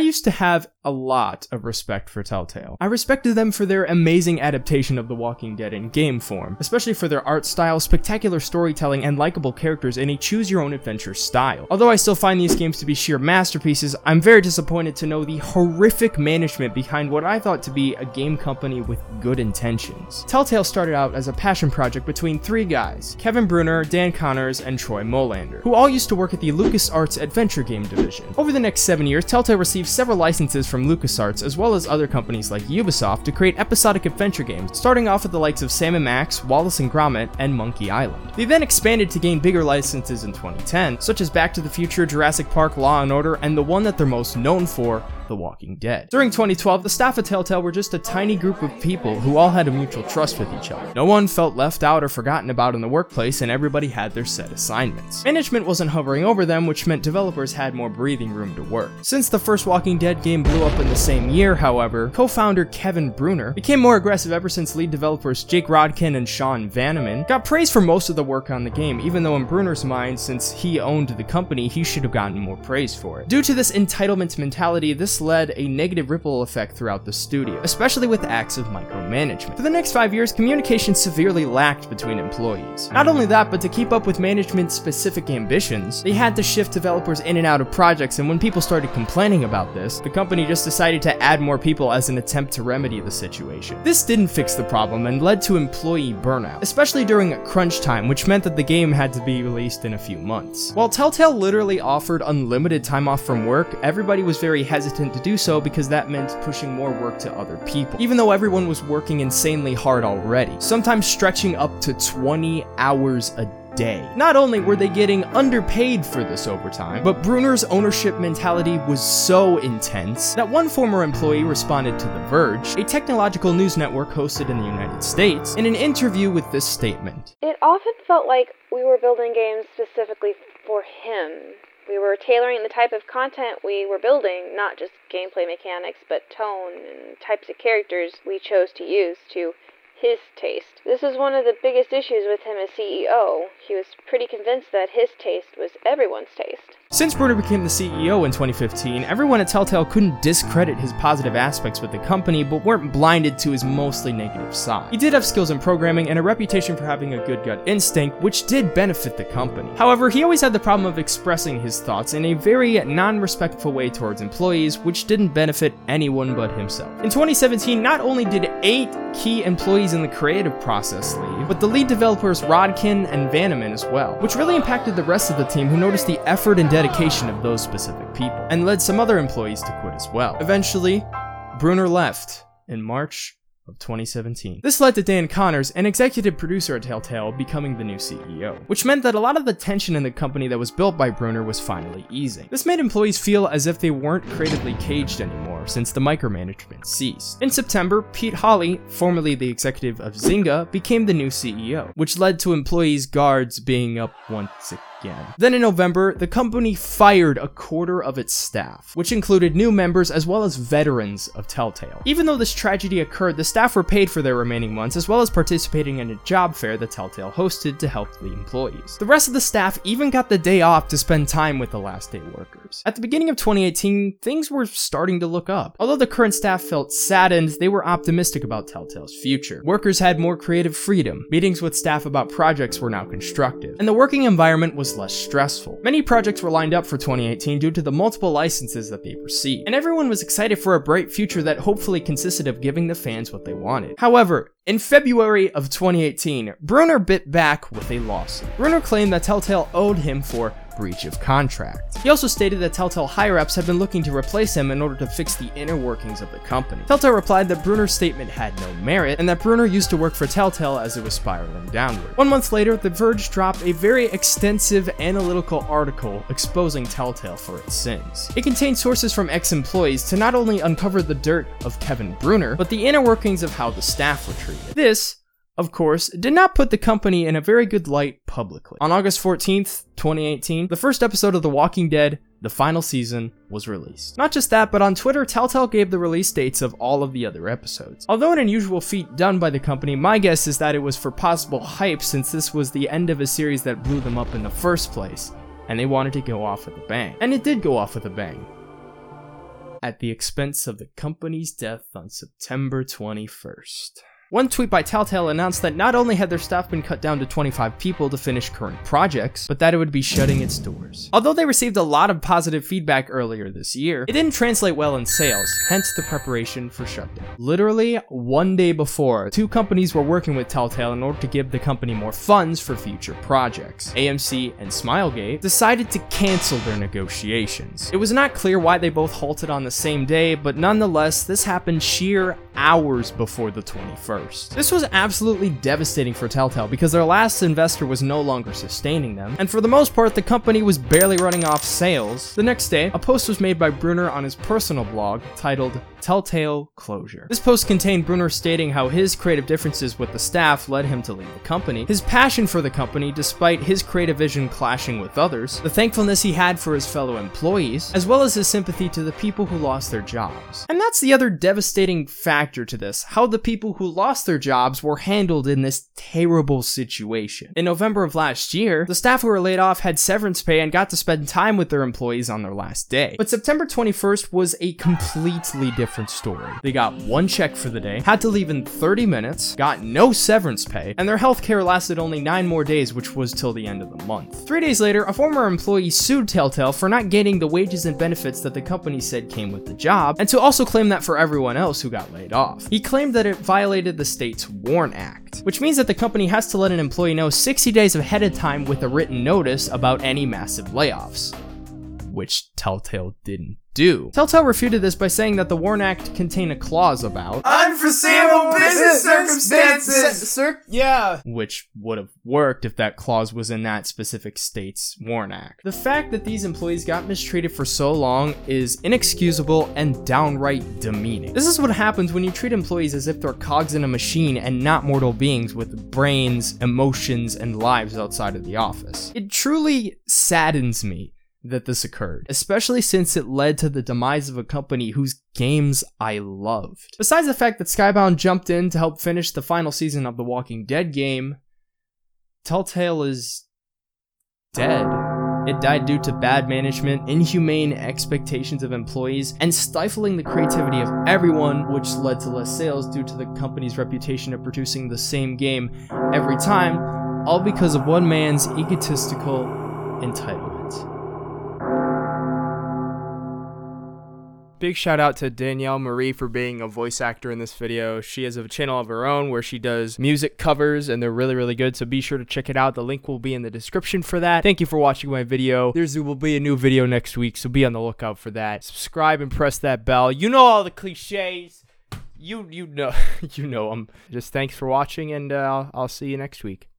used to have a lot of respect for Telltale. I respected them for their amazing adaptation of The Walking Dead in game form, especially for their art style, spectacular storytelling, and likable characters in a choose your own adventure style. Although I still find these games to be sheer masterpieces, I'm very disappointed to know the horrific management behind what I thought to be a game company with good intentions. Telltale started out as a passion project between three guys Kevin Bruner, Dan Connors, and Troy Molander, who all used to work at the LucasArts Adventure Game Division. Over the next seven years, Telltale received several licenses from LucasArts as well as other companies like Ubisoft to create episodic adventure games, starting off with the likes of Sam & Max, Wallace and Gromit, and Monkey Island. They then expanded to gain bigger licenses in 2010, such as Back to the Future, Jurassic Park, Law & Order, and the one that they're most known for, the Walking Dead. During 2012, the staff of Telltale were just a tiny group of people who all had a mutual trust with each other. No one felt left out or forgotten about in the workplace, and everybody had their set assignments. Management wasn't hovering over them, which meant developers had more breathing room to work. Since the first Walking Dead game blew up in the same year, however, co-founder Kevin Bruner became more aggressive ever since lead developers Jake Rodkin and Sean Vanaman got praised for most of the work on the game, even though in Bruner's mind, since he owned the company, he should have gotten more praise for it. Due to this entitlement mentality, this led a negative ripple effect throughout the studio, especially with acts of micromanagement. For the next five years, communication severely lacked between employees. Not only that, but to keep up with management's specific ambitions, they had to shift developers in and out of projects, and when people started complaining about this, the company just decided to add more people as an attempt to remedy the situation. This didn't fix the problem and led to employee burnout, especially during crunch time, which meant that the game had to be released in a few months. While Telltale literally offered unlimited time off from work, everybody was very hesitant to do so because that meant pushing more work to other people, even though everyone was working insanely hard already, sometimes stretching up to 20 hours a day. Not only were they getting underpaid for this overtime, but Bruner's ownership mentality was so intense that one former employee responded to The Verge, a technological news network hosted in the United States, in an interview with this statement. It often felt like we were building games specifically for him. We were tailoring the type of content we were building, not just gameplay mechanics, but tone and types of characters we chose to use to his taste. This was one of the biggest issues with him as CEO. He was pretty convinced that his taste was everyone's taste. Since Bruner became the CEO in 2015, everyone at Telltale couldn't discredit his positive aspects with the company, but weren't blinded to his mostly negative side. He did have skills in programming and a reputation for having a good gut instinct, which did benefit the company. However, he always had the problem of expressing his thoughts in a very non-respectful way towards employees, which didn't benefit anyone but himself. In 2017, not only did eight key employees in the creative process leave, but the lead developers Rodkin and Vanaman as well, which really impacted the rest of the team who noticed the effort and dedication of those specific people, and led some other employees to quit as well. Eventually, Bruner left in March of 2017. This led to Dan Connors, an executive producer at Telltale, becoming the new CEO, which meant that a lot of the tension in the company that was built by Bruner was finally easing. This made employees feel as if they weren't creatively caged anymore since the micromanagement ceased. In September, Pete Hawley, formerly the executive of Zynga, became the new CEO, which led to employees' guards being up once again again. Then in November, the company fired a quarter of its staff, which included new members as well as veterans of Telltale. Even though this tragedy occurred, the staff were paid for their remaining months as well as participating in a job fair that Telltale hosted to help the employees. The rest of the staff even got the day off to spend time with the last day workers. At the beginning of 2018, things were starting to look up. Although the current staff felt saddened, they were optimistic about Telltale's future. Workers had more creative freedom, meetings with staff about projects were now constructive, and the working environment was less stressful. Many projects were lined up for 2018 due to the multiple licenses that they received, and everyone was excited for a bright future that hopefully consisted of giving the fans what they wanted. However, in February of 2018, Bruner bit back with a lawsuit. Bruner claimed that Telltale owed him for breach of contract. He also stated that Telltale higher-ups have been looking to replace him in order to fix the inner workings of the company. Telltale replied that Bruner's statement had no merit, and that Bruner used to work for Telltale as it was spiraling downward. One month later, The Verge dropped a very extensive analytical article exposing Telltale for its sins. It contained sources from ex-employees to not only uncover the dirt of Kevin Bruner, but the inner workings of how the staff were treated. This of course, did not put the company in a very good light publicly. On August 14th, 2018, the first episode of The Walking Dead, the final season, was released. Not just that, but on Twitter, Telltale gave the release dates of all of the other episodes. Although an unusual feat done by the company, my guess is that it was for possible hype since this was the end of a series that blew them up in the first place, and they wanted to go off with a bang. And it did go off with a bang. at the expense of the company's death on September 21st. One tweet by Telltale announced that not only had their staff been cut down to 25 people to finish current projects, but that it would be shutting its doors. Although they received a lot of positive feedback earlier this year, it didn't translate well in sales, hence the preparation for shutdown. Literally one day before, two companies were working with Telltale in order to give the company more funds for future projects. AMC and Smilegate decided to cancel their negotiations. It was not clear why they both halted on the same day, but nonetheless, this happened sheer hours before the 21st. This was absolutely devastating for Telltale because their last investor was no longer sustaining them, and for the most part, the company was barely running off sales. The next day, a post was made by Bruner on his personal blog titled Telltale Closure. This post contained Bruner stating how his creative differences with the staff led him to leave the company, his passion for the company despite his creative vision clashing with others, the thankfulness he had for his fellow employees, as well as his sympathy to the people who lost their jobs. And that's the other devastating factor to this, how the people who lost their jobs were handled in this terrible situation. In November of last year, the staff who were laid off had severance pay and got to spend time with their employees on their last day. But September 21st was a completely different different story. They got one check for the day, had to leave in 30 minutes, got no severance pay, and their healthcare lasted only 9 more days, which was till the end of the month. Three days later, a former employee sued Telltale for not getting the wages and benefits that the company said came with the job, and to also claim that for everyone else who got laid off. He claimed that it violated the state's WARN Act, which means that the company has to let an employee know 60 days ahead of time with a written notice about any massive layoffs which Telltale didn't do. Telltale refuted this by saying that the WARN Act contained a clause about unforeseeable business circumstances. Cir- yeah, which would have worked if that clause was in that specific state's WARN Act. The fact that these employees got mistreated for so long is inexcusable and downright demeaning. This is what happens when you treat employees as if they're cogs in a machine and not mortal beings with brains, emotions, and lives outside of the office. It truly saddens me that this occurred, especially since it led to the demise of a company whose games I loved. Besides the fact that Skybound jumped in to help finish the final season of the Walking Dead game, Telltale is dead. It died due to bad management, inhumane expectations of employees, and stifling the creativity of everyone, which led to less sales due to the company's reputation of producing the same game every time, all because of one man's egotistical entitlement. Big shout out to Danielle Marie for being a voice actor in this video. She has a channel of her own where she does music covers and they're really, really good. So be sure to check it out. The link will be in the description for that. Thank you for watching my video. There's will be a new video next week, so be on the lookout for that. Subscribe and press that bell. You know all the cliches. You you know you know them. Just thanks for watching and uh, I'll, I'll see you next week.